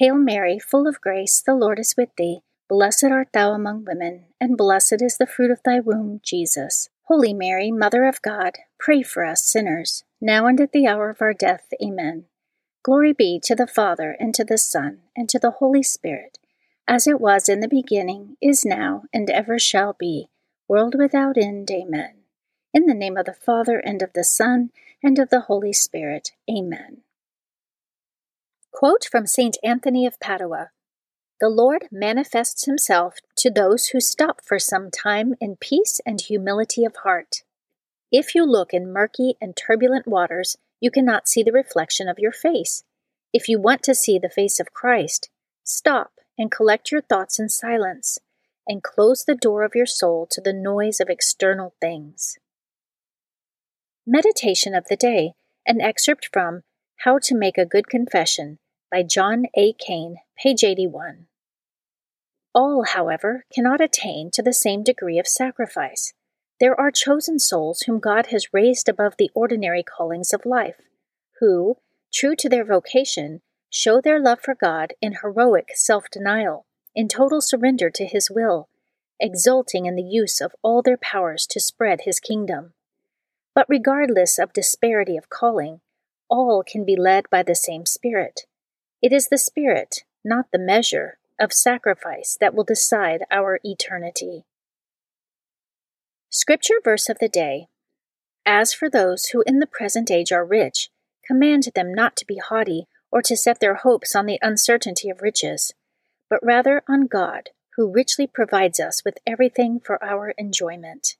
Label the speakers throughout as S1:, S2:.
S1: Hail Mary, full of grace, the Lord is with thee. Blessed art thou among women, and blessed is the fruit of thy womb, Jesus. Holy Mary, Mother of God, pray for us sinners, now and at the hour of our death. Amen. Glory be to the Father, and to the Son, and to the Holy Spirit, as it was in the beginning, is now, and ever shall be, world without end. Amen. In the name of the Father, and of the Son, and of the Holy Spirit. Amen. Quote from St. Anthony of Padua The Lord manifests himself to those who stop for some time in peace and humility of heart. If you look in murky and turbulent waters, you cannot see the reflection of your face. If you want to see the face of Christ, stop and collect your thoughts in silence, and close the door of your soul to the noise of external things. Meditation of the Day, an excerpt from how to Make a Good Confession by John A. Kane, page 81. All, however, cannot attain to the same degree of sacrifice. There are chosen souls whom God has raised above the ordinary callings of life, who, true to their vocation, show their love for God in heroic self denial, in total surrender to His will, exulting in the use of all their powers to spread His kingdom. But regardless of disparity of calling, all can be led by the same Spirit. It is the Spirit, not the measure, of sacrifice that will decide our eternity. Scripture verse of the day As for those who in the present age are rich, command them not to be haughty or to set their hopes on the uncertainty of riches, but rather on God, who richly provides us with everything for our enjoyment.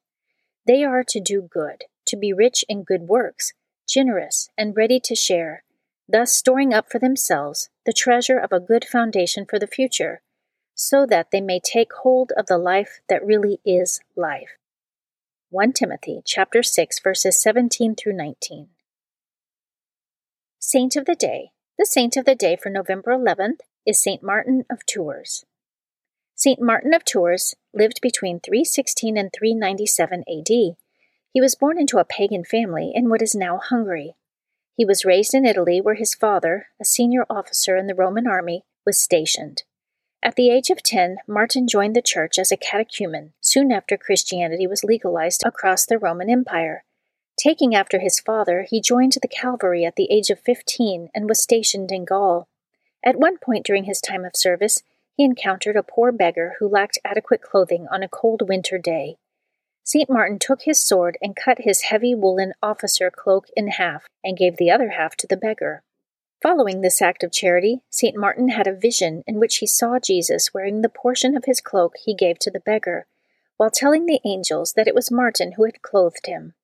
S1: They are to do good, to be rich in good works generous, and ready to share, thus storing up for themselves the treasure of a good foundation for the future, so that they may take hold of the life that really is life. 1 Timothy chapter 6 verses 17 through 19. Saint of the Day. The saint of the day for November 11th is Saint Martin of Tours. Saint Martin of Tours lived between 316 and 397 AD he was born into a pagan family in what is now Hungary. He was raised in Italy, where his father, a senior officer in the Roman army, was stationed. At the age of 10, Martin joined the church as a catechumen soon after Christianity was legalized across the Roman Empire. Taking after his father, he joined the cavalry at the age of 15 and was stationed in Gaul. At one point during his time of service, he encountered a poor beggar who lacked adequate clothing on a cold winter day. St. Martin took his sword and cut his heavy woolen officer cloak in half, and gave the other half to the beggar. Following this act of charity, St. Martin had a vision in which he saw Jesus wearing the portion of his cloak he gave to the beggar, while telling the angels that it was Martin who had clothed him.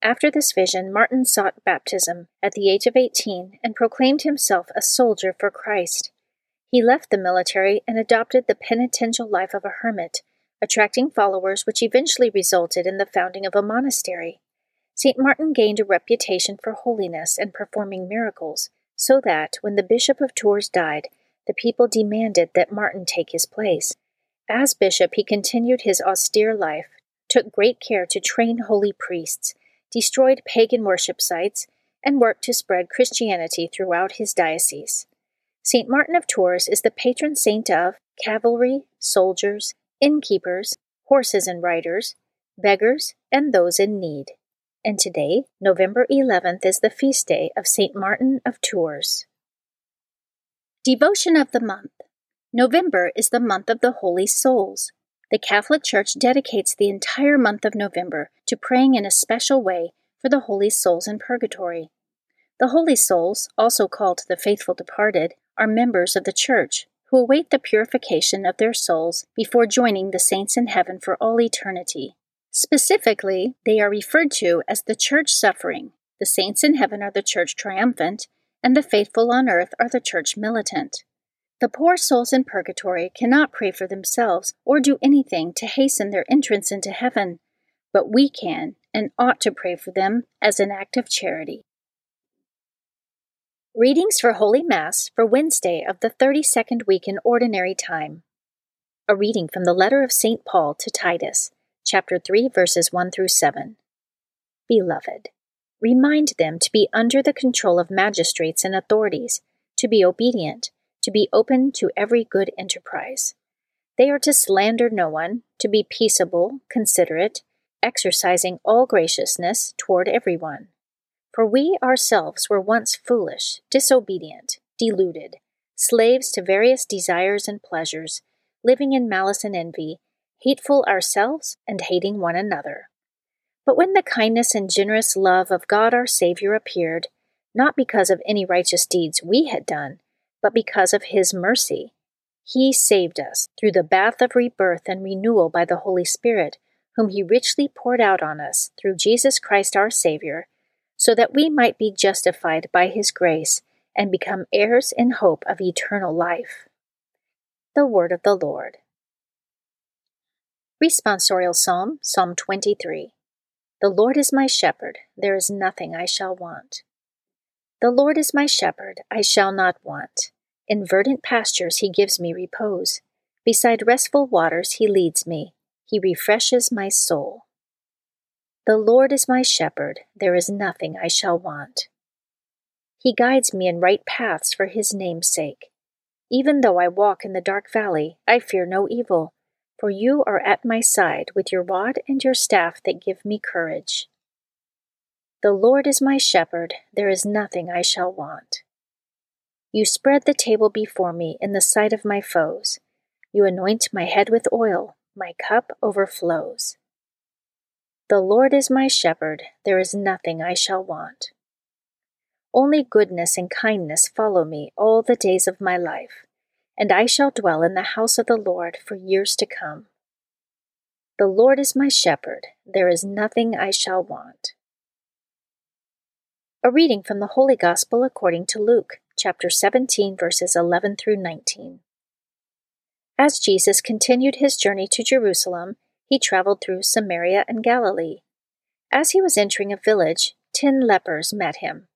S1: After this vision, Martin sought baptism at the age of eighteen and proclaimed himself a soldier for Christ. He left the military and adopted the penitential life of a hermit, attracting followers, which eventually resulted in the founding of a monastery. St. Martin gained a reputation for holiness and performing miracles, so that, when the Bishop of Tours died, the people demanded that Martin take his place. As bishop, he continued his austere life, took great care to train holy priests, destroyed pagan worship sites, and worked to spread Christianity throughout his diocese. St. Martin of Tours is the patron saint of cavalry, soldiers, innkeepers, horses and riders, beggars, and those in need. And today, November 11th, is the feast day of St. Martin of Tours. Devotion of the Month November is the month of the Holy Souls. The Catholic Church dedicates the entire month of November to praying in a special way for the holy souls in purgatory. The holy souls, also called the faithful departed, are members of the Church who await the purification of their souls before joining the saints in heaven for all eternity. Specifically, they are referred to as the Church suffering. The saints in heaven are the Church triumphant, and the faithful on earth are the Church militant. The poor souls in purgatory cannot pray for themselves or do anything to hasten their entrance into heaven, but we can and ought to pray for them as an act of charity. Readings for Holy Mass for Wednesday of the 32nd week in Ordinary Time. A reading from the letter of St. Paul to Titus, chapter 3, verses 1 through 7. Beloved, remind them to be under the control of magistrates and authorities, to be obedient, to be open to every good enterprise. They are to slander no one, to be peaceable, considerate, exercising all graciousness toward everyone. For we ourselves were once foolish, disobedient, deluded, slaves to various desires and pleasures, living in malice and envy, hateful ourselves and hating one another. But when the kindness and generous love of God our Savior appeared, not because of any righteous deeds we had done, but because of His mercy, He saved us through the bath of rebirth and renewal by the Holy Spirit, whom He richly poured out on us through Jesus Christ our Savior so that we might be justified by his grace and become heirs in hope of eternal life. The Word of the Lord. Responsorial Psalm, Psalm 23. The Lord is my shepherd, there is nothing I shall want. The Lord is my shepherd, I shall not want. In verdant pastures he gives me repose. Beside restful waters he leads me. He refreshes my soul. The Lord is my shepherd, there is nothing I shall want. He guides me in right paths for his name's sake. Even though I walk in the dark valley, I fear no evil, for you are at my side with your rod and your staff that give me courage. The Lord is my shepherd, there is nothing I shall want. You spread the table before me in the sight of my foes. You anoint my head with oil, my cup overflows. The Lord is my shepherd, there is nothing I shall want. Only goodness and kindness follow me all the days of my life, and I shall dwell in the house of the Lord for years to come. The Lord is my shepherd, there is nothing I shall want. A reading from the Holy Gospel according to Luke, chapter 17, verses 11 through 19. As Jesus continued his journey to Jerusalem, he traveled through Samaria and Galilee. As he was entering a village, ten lepers met him.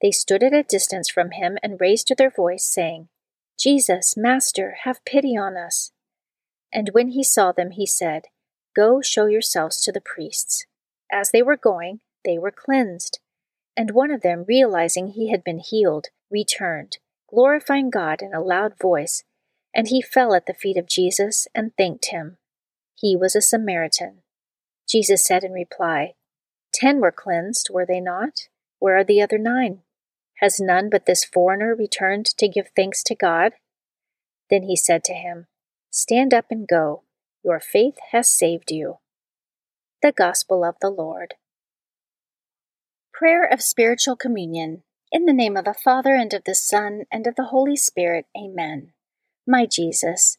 S1: They stood at a distance from him and raised their voice, saying, Jesus, Master, have pity on us. And when he saw them, he said, Go show yourselves to the priests. As they were going, they were cleansed. And one of them, realizing he had been healed, returned, glorifying God in a loud voice, and he fell at the feet of Jesus and thanked him. He was a Samaritan. Jesus said in reply, Ten were cleansed, were they not? Where are the other nine? Has none but this foreigner returned to give thanks to God? Then he said to him, Stand up and go. Your faith has saved you. The Gospel of the Lord. Prayer of Spiritual Communion. In the name of the Father, and of the Son, and of the Holy Spirit. Amen. My Jesus,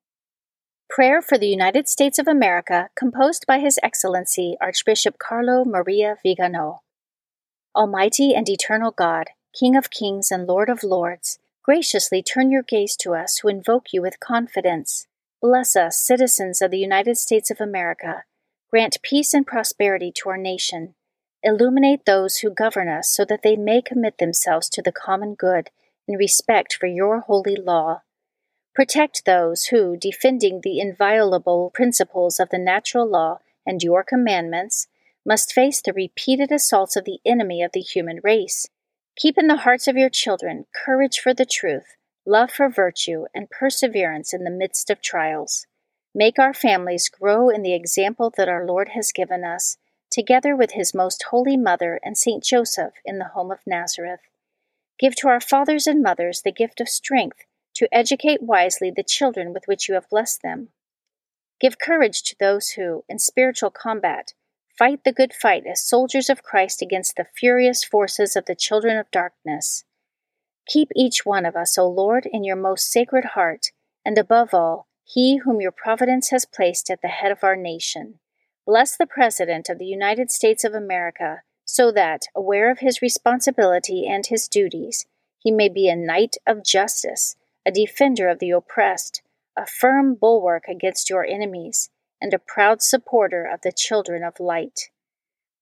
S1: Prayer for the United States of America, composed by His Excellency Archbishop Carlo Maria Vigano. Almighty and eternal God, King of kings and Lord of lords, graciously turn your gaze to us who invoke you with confidence. Bless us, citizens of the United States of America. Grant peace and prosperity to our nation. Illuminate those who govern us so that they may commit themselves to the common good in respect for your holy law. Protect those who, defending the inviolable principles of the natural law and your commandments, must face the repeated assaults of the enemy of the human race. Keep in the hearts of your children courage for the truth, love for virtue, and perseverance in the midst of trials. Make our families grow in the example that our Lord has given us, together with his most holy mother and Saint Joseph in the home of Nazareth. Give to our fathers and mothers the gift of strength to educate wisely the children with which you have blessed them. Give courage to those who, in spiritual combat, Fight the good fight as soldiers of Christ against the furious forces of the children of darkness. Keep each one of us, O Lord, in your most sacred heart, and above all, he whom your providence has placed at the head of our nation. Bless the President of the United States of America, so that, aware of his responsibility and his duties, he may be a knight of justice, a defender of the oppressed, a firm bulwark against your enemies and a proud supporter of the children of light.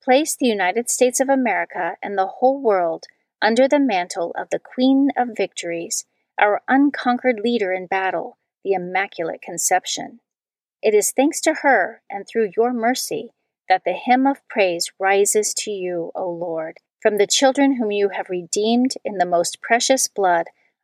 S1: Place the United States of America and the whole world under the mantle of the Queen of Victories, our unconquered leader in battle, the Immaculate Conception. It is thanks to her and through your mercy that the hymn of praise rises to you, O Lord, from the children whom you have redeemed in the most precious blood